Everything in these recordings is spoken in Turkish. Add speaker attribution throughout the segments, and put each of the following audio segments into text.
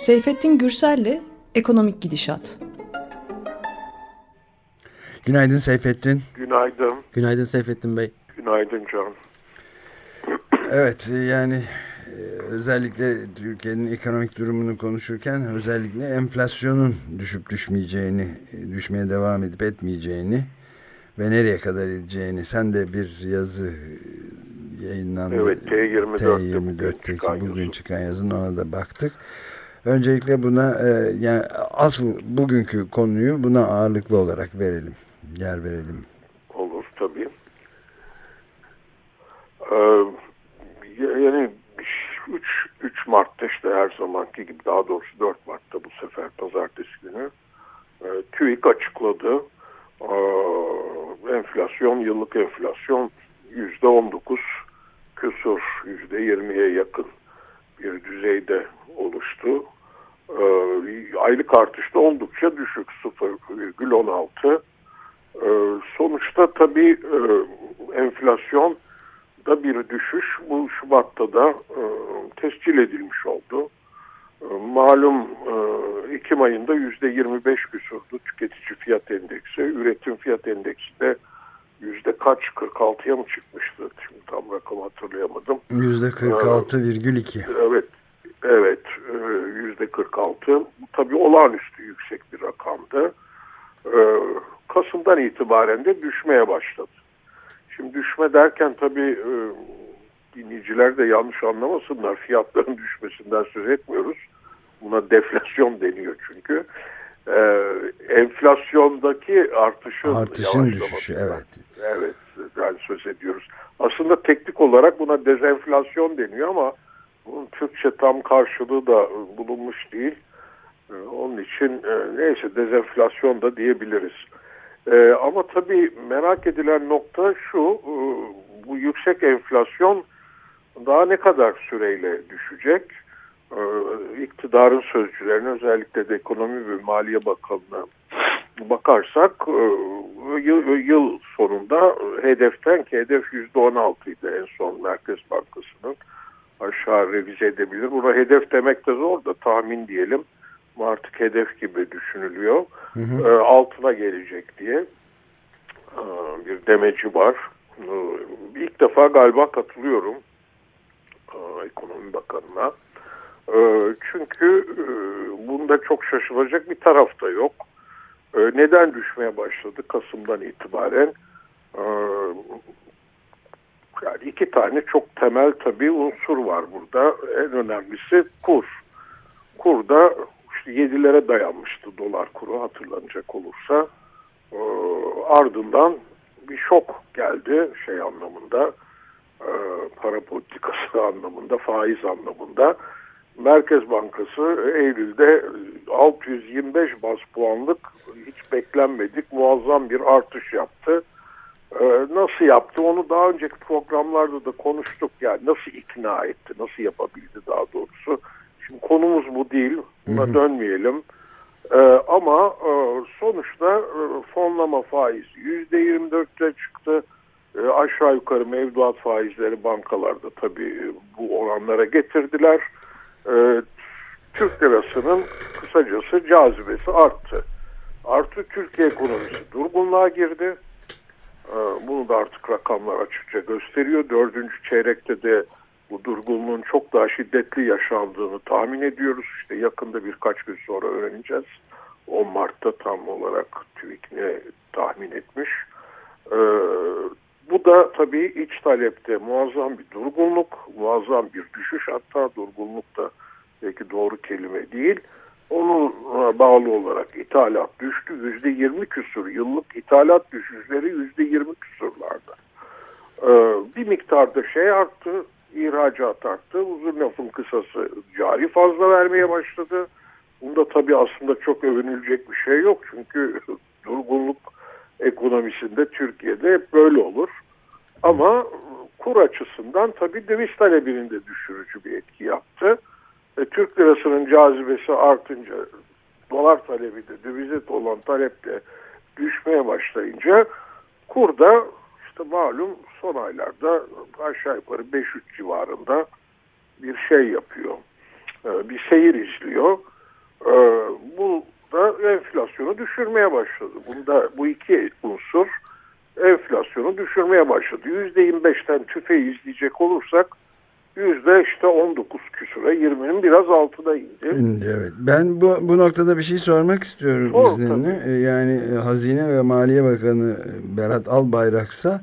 Speaker 1: Seyfettin Gürsel'le Ekonomik Gidişat.
Speaker 2: Günaydın Seyfettin.
Speaker 3: Günaydın.
Speaker 2: Günaydın Seyfettin Bey.
Speaker 3: Günaydın Can.
Speaker 2: Evet yani e, özellikle Türkiye'nin ekonomik durumunu konuşurken özellikle enflasyonun düşüp düşmeyeceğini, düşmeye devam edip etmeyeceğini ve nereye kadar edeceğini sen de bir yazı yayınlandı.
Speaker 3: Evet T24'te
Speaker 2: T24'teki bugün, bugün çıkan yazın ona da baktık. Öncelikle buna e, yani asıl bugünkü konuyu buna ağırlıklı olarak verelim. Yer verelim.
Speaker 3: Olur tabii. Ee, yani 3, 3 Mart'ta işte her zamanki gibi daha doğrusu 4 Mart'ta bu sefer pazartesi günü e, TÜİK açıkladı. E, enflasyon, yıllık enflasyon %19 küsur %20'ye yakın bir düzeyde oluştu. E, aylık artışta oldukça düşük 0,16. E, sonuçta tabii e, enflasyon da bir düşüş bu Şubat'ta da e, tescil edilmiş oldu. E, malum e, Ekim ayında %25 küsurdu tüketici fiyat endeksi. Üretim fiyat endeksi de yüzde kaç 46'ya mı çıkmıştı? Şimdi tam rakam hatırlayamadım.
Speaker 2: Yüzde 46,2.
Speaker 3: Evet. Evet. E, yüzde 46. Tabii olağanüstü yüksek bir rakamdı. E, Kasım'dan itibaren de düşmeye başladı. Şimdi düşme derken tabii e, dinleyiciler de yanlış anlamasınlar. Fiyatların düşmesinden söz etmiyoruz. Buna deflasyon deniyor çünkü. Enflasyondaki artışın,
Speaker 2: artışın düşüşü evet.
Speaker 3: Evet yani söz ediyoruz. Aslında teknik olarak buna dezenflasyon deniyor ama bunun Türkçe tam karşılığı da bulunmuş değil. E, onun için e, neyse dezenflasyon da diyebiliriz. Ama tabii merak edilen nokta şu, e, bu yüksek enflasyon daha ne kadar süreyle düşecek? İktidarın sözcülerine özellikle de ekonomi ve maliye bakanına bakarsak e, yıl sonunda hedeften ki hedef %16 idi en son Merkez Bankası'nın aşağı revize edebilir. Buna hedef demek de zor da tahmin diyelim artık hedef gibi düşünülüyor. Hı hı. E, altına gelecek diye e, bir demeci var. E, ilk defa galiba katılıyorum e, ekonomi bakanına. E, çünkü e, bunda çok şaşılacak bir taraf da yok. E, neden düşmeye başladı Kasım'dan itibaren? E, yani iki tane çok temel tabii unsur var burada. En önemlisi kur. Kurda işte 7'lere dayanmıştı dolar kuru hatırlanacak olursa. E, ardından bir şok geldi şey anlamında e, para politikası anlamında faiz anlamında. Merkez Bankası Eylül'de 625 bas puanlık hiç beklenmedik muazzam bir artış yaptı. Ee, nasıl yaptı onu daha önceki programlarda da konuştuk yani nasıl ikna etti nasıl yapabildi daha doğrusu Şimdi konumuz bu değil. Buna hı hı. dönmeyelim. Ee, ama e, sonuçta e, fonlama faizi %24'te çıktı. E, aşağı yukarı mevduat faizleri bankalarda tabii bu oranlara getirdiler. E, Türk lirasının kısacası cazibesi arttı. Artı Türkiye ekonomisi durgunluğa girdi. E, bunu da artık rakamlar açıkça gösteriyor. Dördüncü çeyrekte de bu durgunluğun çok daha şiddetli yaşandığını tahmin ediyoruz. İşte yakında birkaç gün sonra öğreneceğiz. 10 Mart'ta tam olarak TÜİK ne tahmin etmiş. Ee, bu da tabii iç talepte muazzam bir durgunluk, muazzam bir düşüş hatta durgunluk da belki doğru kelime değil. Onun bağlı olarak ithalat düştü. Yüzde yirmi küsur yıllık ithalat düşüşleri yüzde yirmi küsurlarda. Ee, bir miktarda şey arttı, ihracat arttı. Uzun lafın kısası cari fazla vermeye başladı. Bunda tabii aslında çok övünülecek bir şey yok. Çünkü durgunluk ekonomisinde Türkiye'de hep böyle olur. Ama kur açısından tabii döviz talebinin de düşürücü bir etki yaptı. E, Türk lirasının cazibesi artınca dolar talebi de dövize olan talep de düşmeye başlayınca kurda işte malum son aylarda aşağı yukarı 5-3 civarında bir şey yapıyor. Ee, bir seyir izliyor. E, bu da enflasyonu düşürmeye başladı. Bunda bu iki unsur enflasyonu düşürmeye başladı. %25'ten tüfeği izleyecek olursak yüzde işte 19 küsura 20'nin biraz altına indi.
Speaker 2: Evet. Ben bu, bu noktada bir şey sormak istiyorum Sor, izninle. Tabii. Yani e, Hazine ve Maliye Bakanı Berat Albayrak'sa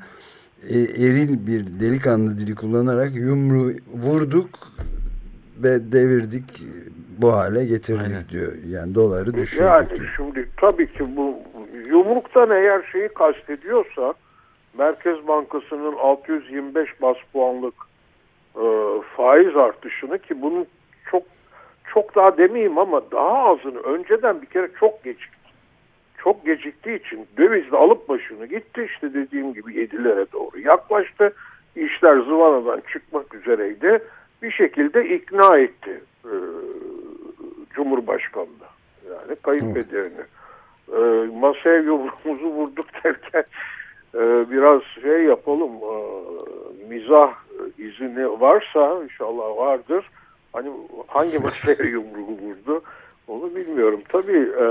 Speaker 2: e, eril bir delikanlı dili kullanarak yumruğu vurduk ve devirdik bu hale getirdik Aynen. diyor. Yani doları düşürdük
Speaker 3: yani
Speaker 2: diyor.
Speaker 3: şimdi tabii ki bu yumruktan eğer şeyi kastediyorsa Merkez Bankası'nın 625 bas puanlık e, faiz artışını ki bunun çok çok daha demeyeyim ama daha azını önceden bir kere çok gecikti. Çok geciktiği için dövizle alıp başını gitti işte dediğim gibi 7'lere doğru yaklaştı. İşler zıvanadan çıkmak üzereydi. Bir şekilde ikna etti e, Cumhurbaşkanı'na yani kayınpederini. E, masaya yumruğumuzu vurduk derken e, biraz şey yapalım e, mizah izini varsa inşallah vardır. Hani hangi masaya yumruğu vurdu onu bilmiyorum. Tabii e,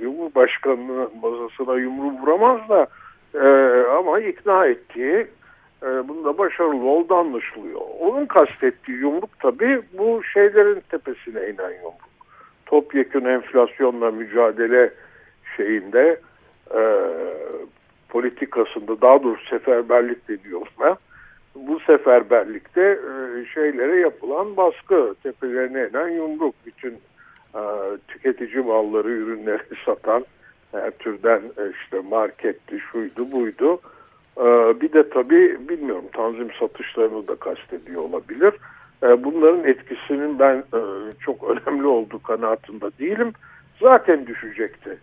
Speaker 3: Cumhurbaşkanı'nın masasına yumruğu vuramaz da e, ama ikna ettiği e, bunda başarılı oldu anlaşılıyor. Onun kastettiği yumruk tabii bu şeylerin tepesine inen yumruk. Topyekun enflasyonla mücadele şeyinde e, politikasında daha doğrusu seferberlik deniyor ben. Seferberlikte e, şeylere yapılan baskı, tepelerine inen yumruk. Bütün e, tüketici malları, ürünleri satan her türden e, işte marketti, şuydu, buydu. E, bir de tabii bilmiyorum tanzim satışlarını da kastediyor olabilir. E, bunların etkisinin ben çok önemli olduğu kanaatinde değilim. Zaten düşecekti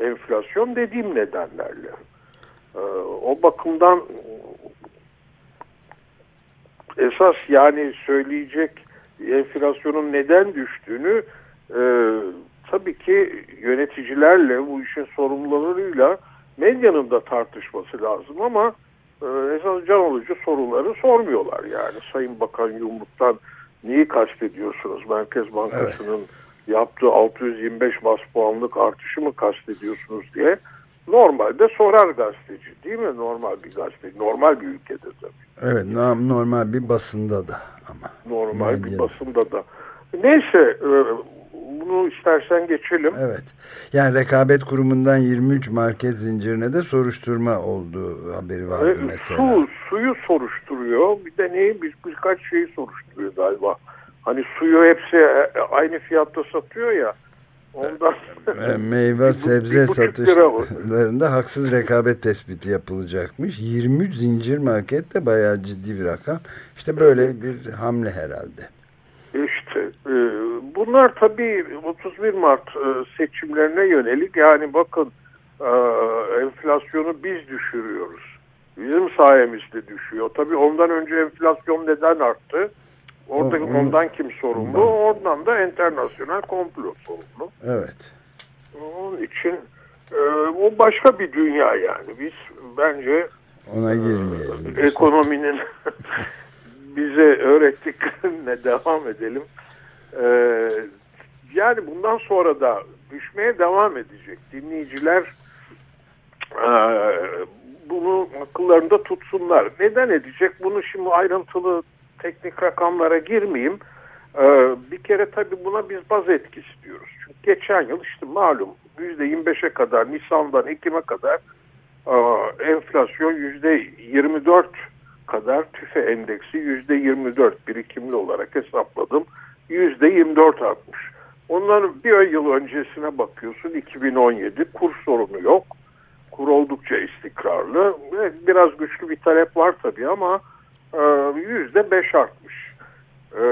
Speaker 3: enflasyon dediğim nedenlerle. O bakımdan esas yani söyleyecek enflasyonun neden düştüğünü e, tabii ki yöneticilerle bu işin sorumlularıyla medyanın da tartışması lazım ama e, esas can alıcı soruları sormuyorlar yani. Sayın Bakan Yumruk'tan neyi kastediyorsunuz? Merkez Bankası'nın evet. yaptığı 625 bas puanlık artışı mı kastediyorsunuz diye normalde sorar gazeteci değil mi? Normal bir gazete, normal bir ülkede tabii.
Speaker 2: Evet, normal bir basında da ama.
Speaker 3: Normal Medyada. bir basında da. Neyse, e, bunu istersen geçelim.
Speaker 2: Evet. Yani rekabet kurumundan 23 market zincirine de soruşturma olduğu haberi vardı e, mesela.
Speaker 3: Su, suyu soruşturuyor. Bir de neyi? Bir, birkaç şeyi soruşturuyor galiba. Hani suyu hepsi e, aynı fiyatta satıyor ya. Ondan
Speaker 2: meyve sebze satışlarında haksız rekabet tespiti yapılacakmış. 23 zincir market de bayağı ciddi bir rakam. İşte böyle bir hamle herhalde.
Speaker 3: İşte e, bunlar tabii 31 Mart e, seçimlerine yönelik yani bakın e, enflasyonu biz düşürüyoruz. Bizim sayemizde düşüyor. Tabii ondan önce enflasyon neden arttı? Orada o, ondan kim sorumlu? Oradan da internasyonel komplo sorumlu.
Speaker 2: Evet.
Speaker 3: Onun için e, o başka bir dünya yani. Biz bence
Speaker 2: ona girmeyelim.
Speaker 3: E, ekonominin bize öğrettiklerine devam edelim. E, yani bundan sonra da düşmeye devam edecek. Dinleyiciler e, bunu akıllarında tutsunlar. Neden edecek? Bunu şimdi ayrıntılı teknik rakamlara girmeyeyim. Ee, bir kere tabii buna biz baz etkisi diyoruz. Çünkü geçen yıl işte malum %25'e kadar Nisan'dan Ekim'e kadar e, enflasyon %24 kadar tüfe endeksi %24 birikimli olarak hesapladım. %24 artmış. Onların bir yıl öncesine bakıyorsun 2017 kur sorunu yok. Kur oldukça istikrarlı. Biraz güçlü bir talep var tabii ama yüzde beş artmış. E,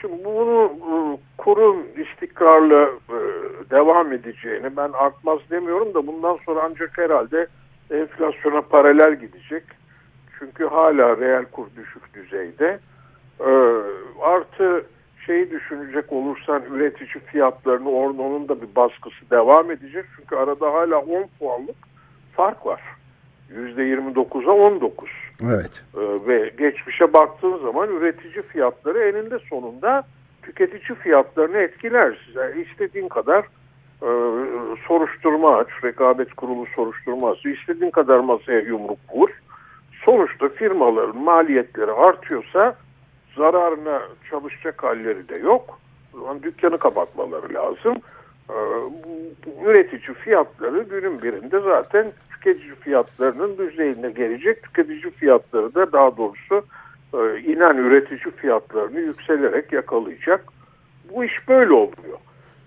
Speaker 3: şimdi bunu e, kurun istikrarlı devam edeceğini ben artmaz demiyorum da bundan sonra ancak herhalde enflasyona paralel gidecek. Çünkü hala reel kur düşük düzeyde. Artı şeyi düşünecek olursan üretici fiyatlarını onun da bir baskısı devam edecek. Çünkü arada hala 10 puanlık fark var. %29'a 19.
Speaker 2: Evet.
Speaker 3: Ee, ve geçmişe baktığın zaman üretici fiyatları eninde sonunda tüketici fiyatlarını etkiler. Yani istediğin kadar e, soruşturma aç, rekabet kurulu soruşturması, istediğin kadar masaya yumruk vur. Sonuçta firmaların maliyetleri artıyorsa zararına çalışacak halleri de yok. Zaman dükkanı kapatmaları lazım. E, üretici fiyatları günün birinde zaten tüketici fiyatlarının düzeyine gelecek. Tüketici fiyatları da daha doğrusu e, inen üretici fiyatlarını yükselerek yakalayacak. Bu iş böyle oluyor.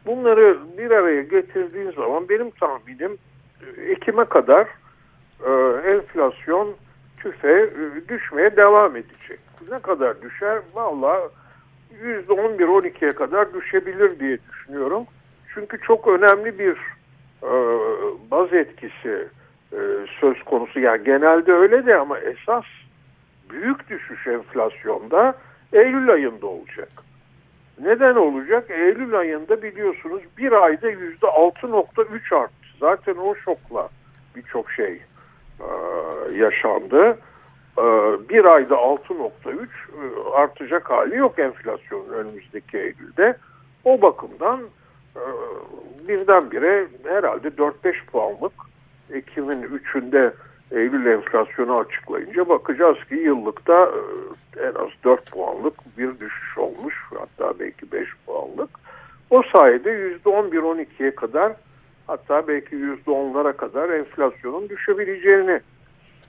Speaker 3: Bunları bir araya getirdiğin zaman benim tahminim e, Ekim'e kadar e, enflasyon tüfe e, düşmeye devam edecek. Ne kadar düşer? Valla %11-12'ye kadar düşebilir diye düşünüyorum. Çünkü çok önemli bir e, baz etkisi e, söz konusu. Yani genelde öyle de ama esas büyük düşüş enflasyonda Eylül ayında olacak. Neden olacak? Eylül ayında biliyorsunuz bir ayda yüzde 6.3 arttı. Zaten o şokla birçok şey e, yaşandı. E, bir ayda 6.3 e, artacak hali yok enflasyonun önümüzdeki Eylül'de. O bakımdan e, birdenbire herhalde 4-5 puanlık Ekim'in 3'ünde Eylül enflasyonu açıklayınca bakacağız ki yıllıkta e, en az 4 puanlık bir düşüş olmuş. Hatta belki 5 puanlık. O sayede %11-12'ye kadar hatta belki %10'lara kadar enflasyonun düşebileceğini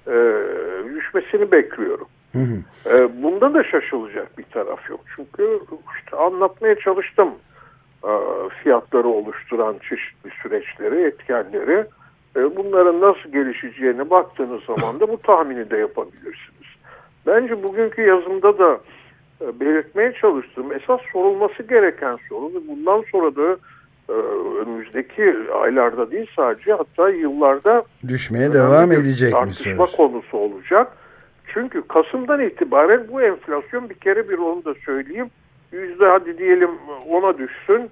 Speaker 3: e, düşmesini bekliyorum. Hı hı. E, bunda da şaşılacak bir taraf yok. Çünkü işte anlatmaya çalıştım e, fiyatları oluşturan çeşitli süreçleri, etkenleri. E, bunların nasıl gelişeceğine baktığınız zaman da bu tahmini de yapabilirsiniz. Bence bugünkü yazımda da e, belirtmeye çalıştığım esas sorulması gereken soru ve bundan sonra da e, önümüzdeki aylarda değil sadece hatta yıllarda
Speaker 2: düşmeye devam edecek mi
Speaker 3: tartışma konusu olacak. Çünkü Kasım'dan itibaren bu enflasyon bir kere bir onu da söyleyeyim yüzde hadi diyelim ona düşsün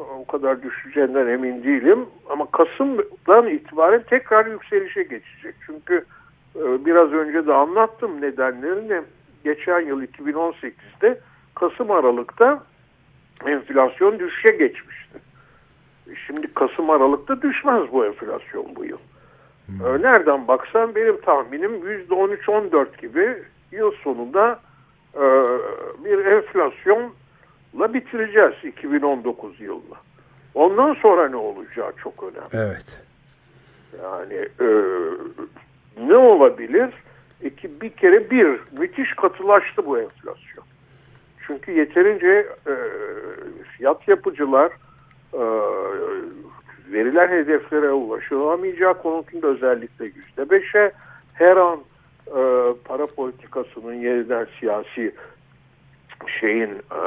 Speaker 3: o kadar düşeceğinden emin değilim. Ama Kasım'dan itibaren tekrar yükselişe geçecek. Çünkü e, biraz önce de anlattım nedenlerini. Geçen yıl 2018'de Kasım Aralık'ta enflasyon düşüşe geçmişti. Şimdi Kasım Aralık'ta düşmez bu enflasyon bu yıl. Hmm. Nereden baksan benim tahminim %13-14 gibi yıl sonunda e, bir enflasyon bitireceğiz 2019 yılında. Ondan sonra ne olacağı çok önemli.
Speaker 2: Evet.
Speaker 3: Yani e, ne olabilir? İki, bir kere bir, müthiş katılaştı bu enflasyon. Çünkü yeterince e, fiyat yapıcılar e, verilen hedeflere ulaşılamayacağı konusunda özellikle yüzde beşe her an e, para politikasının yeniden siyasi şeyin e,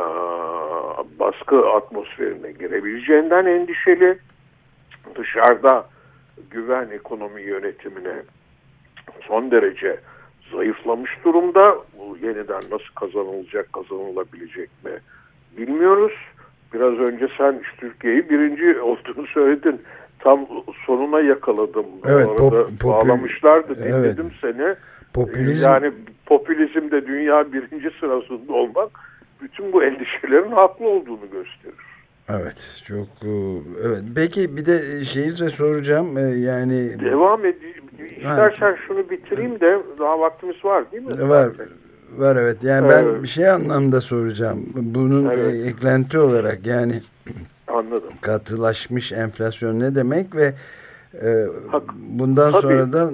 Speaker 3: baskı atmosferine girebileceğinden endişeli. Dışarıda güven ekonomi yönetimine son derece zayıflamış durumda. Bu yeniden nasıl kazanılacak, kazanılabilecek mi bilmiyoruz. Biraz önce sen Türkiye'yi birinci olduğunu söyledin. Tam sonuna yakaladım.
Speaker 2: Evet, Orada
Speaker 3: pop, bağlamışlardı. Dinledim evet. seni. Popülizm. Yani popülizmde dünya birinci sırasında olmak bütün bu endişelerin haklı olduğunu gösterir.
Speaker 2: Evet çok e, evet peki bir de şeyi de soracağım e, yani
Speaker 3: devam edeyim istersen şunu bitireyim de daha vaktimiz var değil mi?
Speaker 2: Var var evet yani evet. ben bir şey anlamda soracağım bunun evet. eklenti olarak yani
Speaker 3: anladım
Speaker 2: katılaşmış enflasyon ne demek ve ee, bundan Tabii. sonra da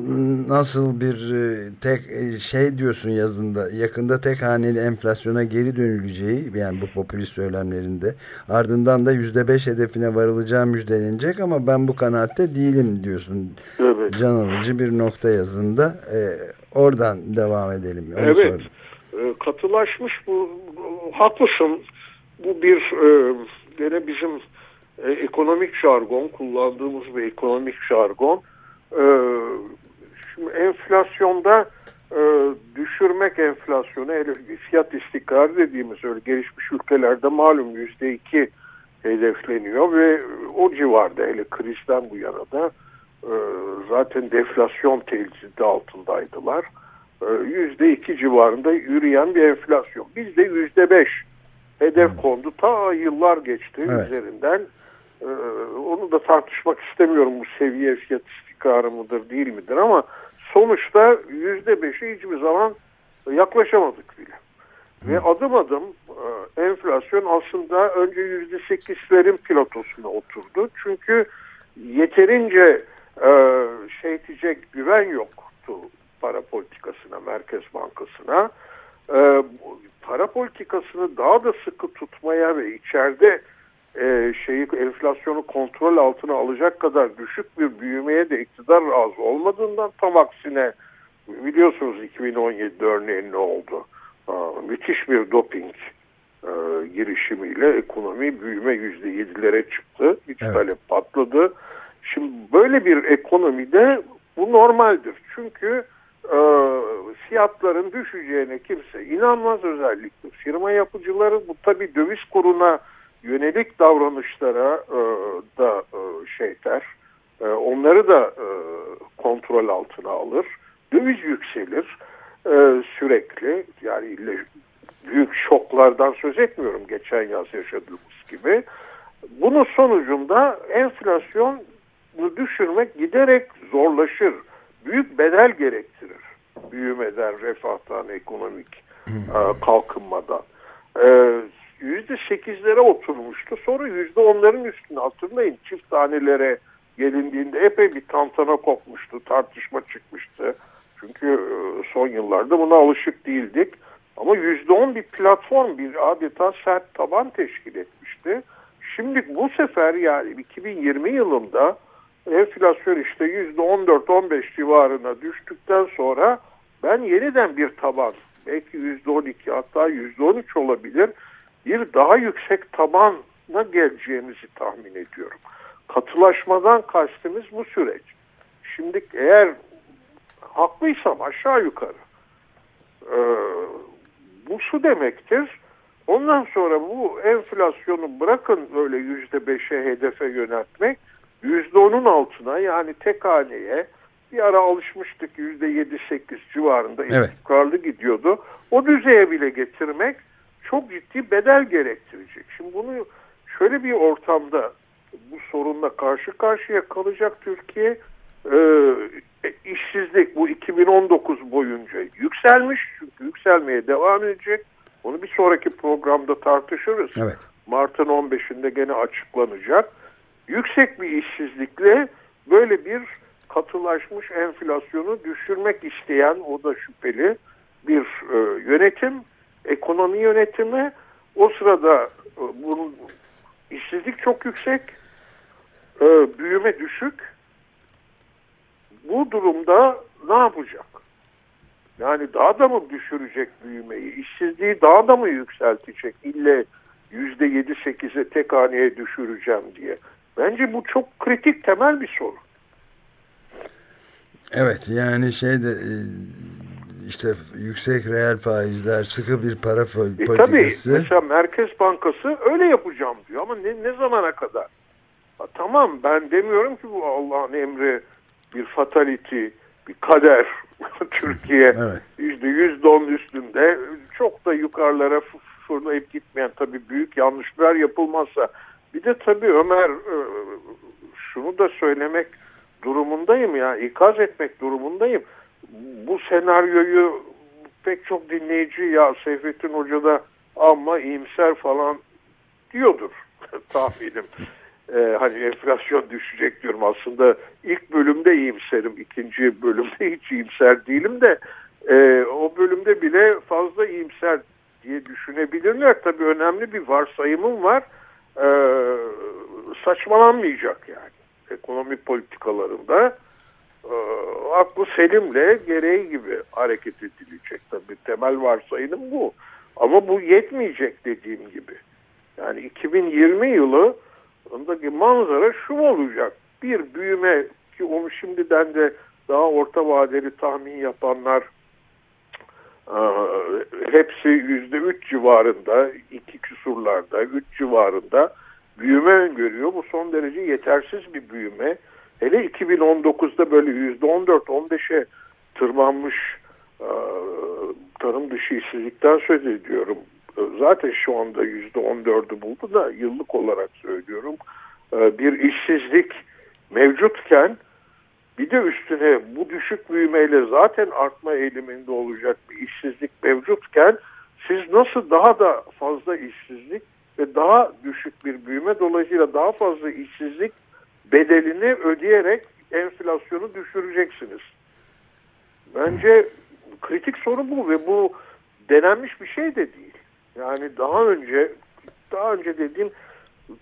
Speaker 2: nasıl bir e, tek e, şey diyorsun yazında yakında tek haneli enflasyona geri dönüleceği yani bu popülist söylemlerinde ardından da yüzde beş hedefine varılacağı müjdelenecek ama ben bu kanaatte değilim diyorsun. Evet. Can alıcı bir nokta yazında. Ee, oradan devam edelim.
Speaker 3: Onu evet. Sorayım. Ee, katılaşmış bu haklısın. Bu bir e, gene bizim e, ekonomik jargon, kullandığımız bir ekonomik jargon. E, şimdi enflasyonda e, düşürmek enflasyonu, fiyat istikrarı dediğimiz öyle gelişmiş ülkelerde malum yüzde iki hedefleniyor ve o civarda hele krizden bu yana da e, zaten deflasyon tehdidi altındaydılar. E, yüzde iki civarında yürüyen bir enflasyon. Bizde yüzde beş hedef kondu. Ta yıllar geçti evet. üzerinden. Ee, onu da tartışmak istemiyorum bu seviye fiyat istikrarı mıdır değil midir ama sonuçta yüzde beşi hiçbir zaman yaklaşamadık bile. Hı. Ve adım adım e, enflasyon aslında önce yüzde sekizlerin pilotosuna oturdu. Çünkü yeterince e, şey diyecek güven yoktu para politikasına, Merkez Bankası'na. E, para politikasını daha da sıkı tutmaya ve içeride e, şeyi enflasyonu kontrol altına alacak kadar düşük bir büyümeye de iktidar razı olmadığından tam aksine biliyorsunuz 2017 örneğin ne oldu? Aa, müthiş bir doping e, girişimiyle ekonomi büyüme yüzde yedilere çıktı. İç evet. talep patladı. Şimdi böyle bir ekonomide bu normaldir. Çünkü e, fiyatların düşeceğine kimse inanmaz özellikle firma yapıcıları bu tabi döviz kuruna yönelik davranışlara e, da e, şeyler e, onları da e, kontrol altına alır. Döviz yükselir e, sürekli yani büyük şoklardan söz etmiyorum geçen yaz yaşadığımız gibi. Bunun sonucunda enflasyon düşürmek giderek zorlaşır. Büyük bedel gerektirir. Büyümeden, refahtan, ekonomik e, kalkınmadan. E, yüzde sekizlere oturmuştu. Sonra yüzde onların üstüne hatırlayın çift tanelere gelindiğinde epey bir tantana kopmuştu. Tartışma çıkmıştı. Çünkü e, son yıllarda buna alışık değildik. Ama yüzde on bir platform bir adeta sert taban teşkil etmişti. Şimdi bu sefer yani 2020 yılında enflasyon işte yüzde on dört on beş civarına düştükten sonra ben yeniden bir taban belki yüzde on iki hatta yüzde on üç olabilir bir daha yüksek tabana geleceğimizi tahmin ediyorum. Katılaşmadan kastımız bu süreç. Şimdi eğer haklıysam aşağı yukarı e, bu şu demektir. Ondan sonra bu enflasyonu bırakın öyle yüzde beşe hedefe yöneltmek yüzde onun altına yani tek haneye bir ara alışmıştık yüzde yedi sekiz civarında evet. gidiyordu. O düzeye bile getirmek çok ciddi bedel gerektirecek. Şimdi bunu şöyle bir ortamda bu sorunla karşı karşıya kalacak Türkiye e, işsizlik bu 2019 boyunca yükselmiş çünkü yükselmeye devam edecek. Onu bir sonraki programda tartışırız. Evet. Mart'ın 15'inde gene açıklanacak. Yüksek bir işsizlikle böyle bir katılaşmış enflasyonu düşürmek isteyen o da şüpheli bir e, yönetim ekonomi yönetimi o sırada e, bunun işsizlik çok yüksek, e, büyüme düşük. Bu durumda ne yapacak? Yani daha da mı düşürecek büyümeyi? İşsizliği daha da mı yükseltecek? İlle yüzde yedi sekize tek haneye düşüreceğim diye. Bence bu çok kritik temel bir soru.
Speaker 2: Evet yani şeyde e, işte yüksek reel faizler, sıkı bir para politikası. E, tabii
Speaker 3: mesela Merkez Bankası öyle yapacağım diyor ama ne, ne zamana kadar? Ha, tamam ben demiyorum ki bu Allah'ın emri bir fatality, bir kader. Türkiye yüzde yüz don üstünde çok da yukarılara fırlayıp gitmeyen tabii büyük yanlışlar yapılmazsa bir de tabii Ömer e, şunu da söylemek durumundayım ya ikaz etmek durumundayım bu senaryoyu pek çok dinleyici ya Seyfettin Hoca da ama iyimser falan diyordur tahminim. Ee, hani enflasyon düşecek diyorum aslında ilk bölümde iyimserim ikinci bölümde hiç iyimser değilim de e, o bölümde bile fazla iyimser diye düşünebilirler. Tabii önemli bir varsayımım var. Ee, saçmalanmayacak yani ekonomi politikalarında e, aklı selimle gereği gibi hareket edilecek. Tabii temel varsayım bu. Ama bu yetmeyecek dediğim gibi. Yani 2020 yılı ondaki manzara şu olacak. Bir büyüme ki onu şimdiden de daha orta vadeli tahmin yapanlar e, hepsi yüzde üç civarında, iki küsurlarda, üç civarında büyüme öngörüyor. Bu son derece yetersiz bir büyüme. Hele 2019'da böyle %14-15'e tırmanmış e, tarım dışı işsizlikten söz ediyorum. zaten şu anda yüzde on dördü buldu da yıllık olarak söylüyorum e, bir işsizlik mevcutken bir de üstüne bu düşük büyümeyle zaten artma eğiliminde olacak bir işsizlik mevcutken siz nasıl daha da fazla işsizlik ve daha düşük bir büyüme dolayısıyla daha fazla işsizlik bedelini ödeyerek enflasyonu düşüreceksiniz. Bence kritik soru bu ve bu denenmiş bir şey de değil. Yani daha önce daha önce dediğim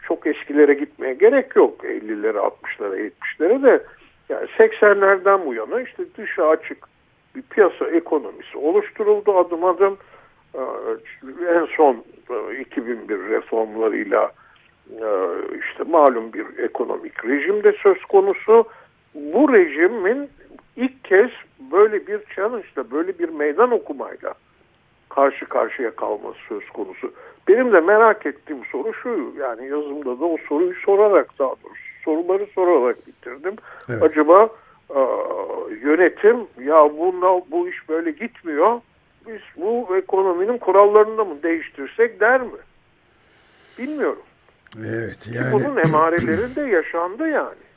Speaker 3: çok eskilere gitmeye gerek yok. 50'lere, 60'lara, 70'lere de yani 80'lerden bu yana işte dışa açık bir piyasa ekonomisi oluşturuldu adım adım. Ee, en son 2001 e, reformlarıyla e, işte malum bir ekonomik rejim de söz konusu. Bu rejimin ilk kez böyle bir challenge böyle bir meydan okumayla karşı karşıya kalması söz konusu. Benim de merak ettiğim soru şu yani yazımda da o soruyu sorarak daha doğrusu soruları sorarak bitirdim. Evet. Acaba e, yönetim ya bununla bu iş böyle gitmiyor biz bu ekonominin kurallarını da mı değiştirsek der mi? Bilmiyorum.
Speaker 2: Evet yani.
Speaker 3: Bunun emareleri de yaşandı yani.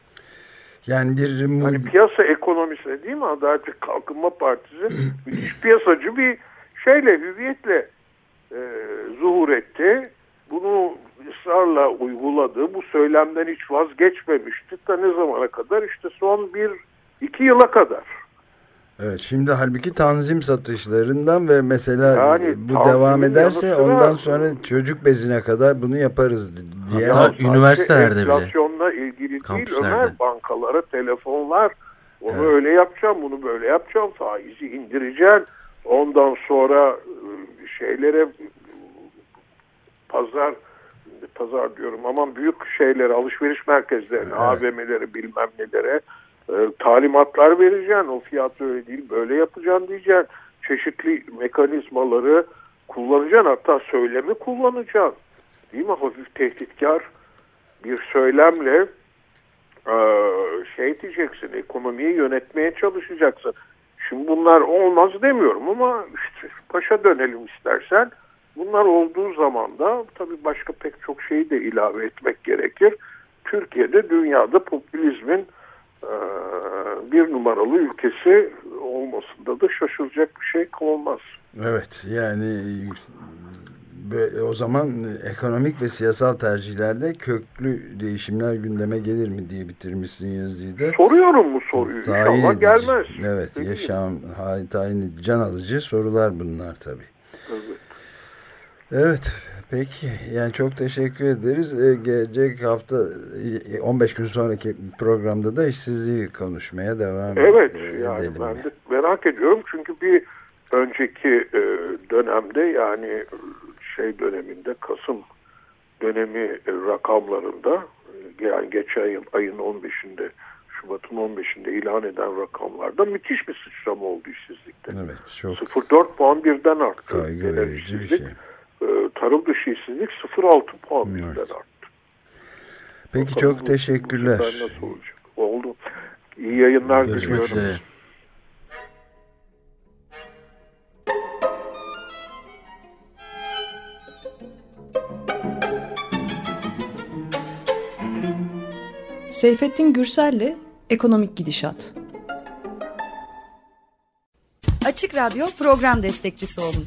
Speaker 2: Yani bir
Speaker 3: hani piyasa ekonomisi değil mi Adalet ve Kalkınma Partisi müthiş piyasacı bir şeyle hüviyetle e, zuhur etti. Bunu ısrarla uyguladı. Bu söylemden hiç vazgeçmemişti. Ta ne zamana kadar? işte son bir iki yıla kadar.
Speaker 2: Evet şimdi halbuki tanzim satışlarından ve mesela yani, bu devam ederse ondan sonra çocuk bezine kadar bunu yaparız diye.
Speaker 4: Hatta üniversitelerde bile.
Speaker 3: Enflasyonla ilgili değil Ömer bankalara telefonlar. Onu evet. öyle yapacağım bunu böyle yapacağım faizi indireceğim. Ondan sonra ıı, şeylere pazar pazar diyorum aman büyük şeylere alışveriş merkezlerine evet. AVM'lere bilmem nelere e, talimatlar vereceksin. O fiyat öyle değil böyle yapacaksın diyeceksin. Çeşitli mekanizmaları kullanacaksın hatta söylemi kullanacaksın. Değil mi? Hafif tehditkar bir söylemle e, şey diyeceksin ekonomiyi yönetmeye çalışacaksın. Şimdi bunlar olmaz demiyorum ama işte başa dönelim istersen. Bunlar olduğu zaman da tabii başka pek çok şeyi de ilave etmek gerekir. Türkiye'de dünyada popülizmin bir numaralı ülkesi olmasında da şaşılacak bir şey olmaz.
Speaker 2: Evet yani o zaman ekonomik ve siyasal tercihlerde köklü değişimler gündeme gelir mi diye bitirmişsin yazıyı da.
Speaker 3: Soruyorum bu soruyu. Tayin İnşallah edici. gelmez.
Speaker 2: Evet Değil yaşam tayin can alıcı sorular bunlar tabii. Evet. Evet Peki yani çok teşekkür ederiz. Ee, gelecek hafta 15 gün sonraki programda da işsizliği konuşmaya devam
Speaker 3: evet, edelim. Evet yani ben de merak ediyorum çünkü bir önceki e, dönemde yani şey döneminde Kasım dönemi e, rakamlarında e, yani geçen yıl ayın 15'inde Şubat'ın 15'inde ilan eden rakamlarda müthiş bir sıçrama oldu işsizlikte.
Speaker 2: Evet çok.
Speaker 3: 0.4 puan birden arttı.
Speaker 2: Kaygı verici bir şey.
Speaker 3: Tarım dışı işsizlik 0.6 puan evet. birden arttı.
Speaker 2: Peki Bakalım çok bu, teşekkürler. Bu nasıl
Speaker 3: olacak? Oldu. İyi yayınlar
Speaker 4: Görüşmek diliyorum. Üzere.
Speaker 1: Seyfettin Gürsel'le Ekonomik Gidişat.
Speaker 5: Açık Radyo program destekçisi olun.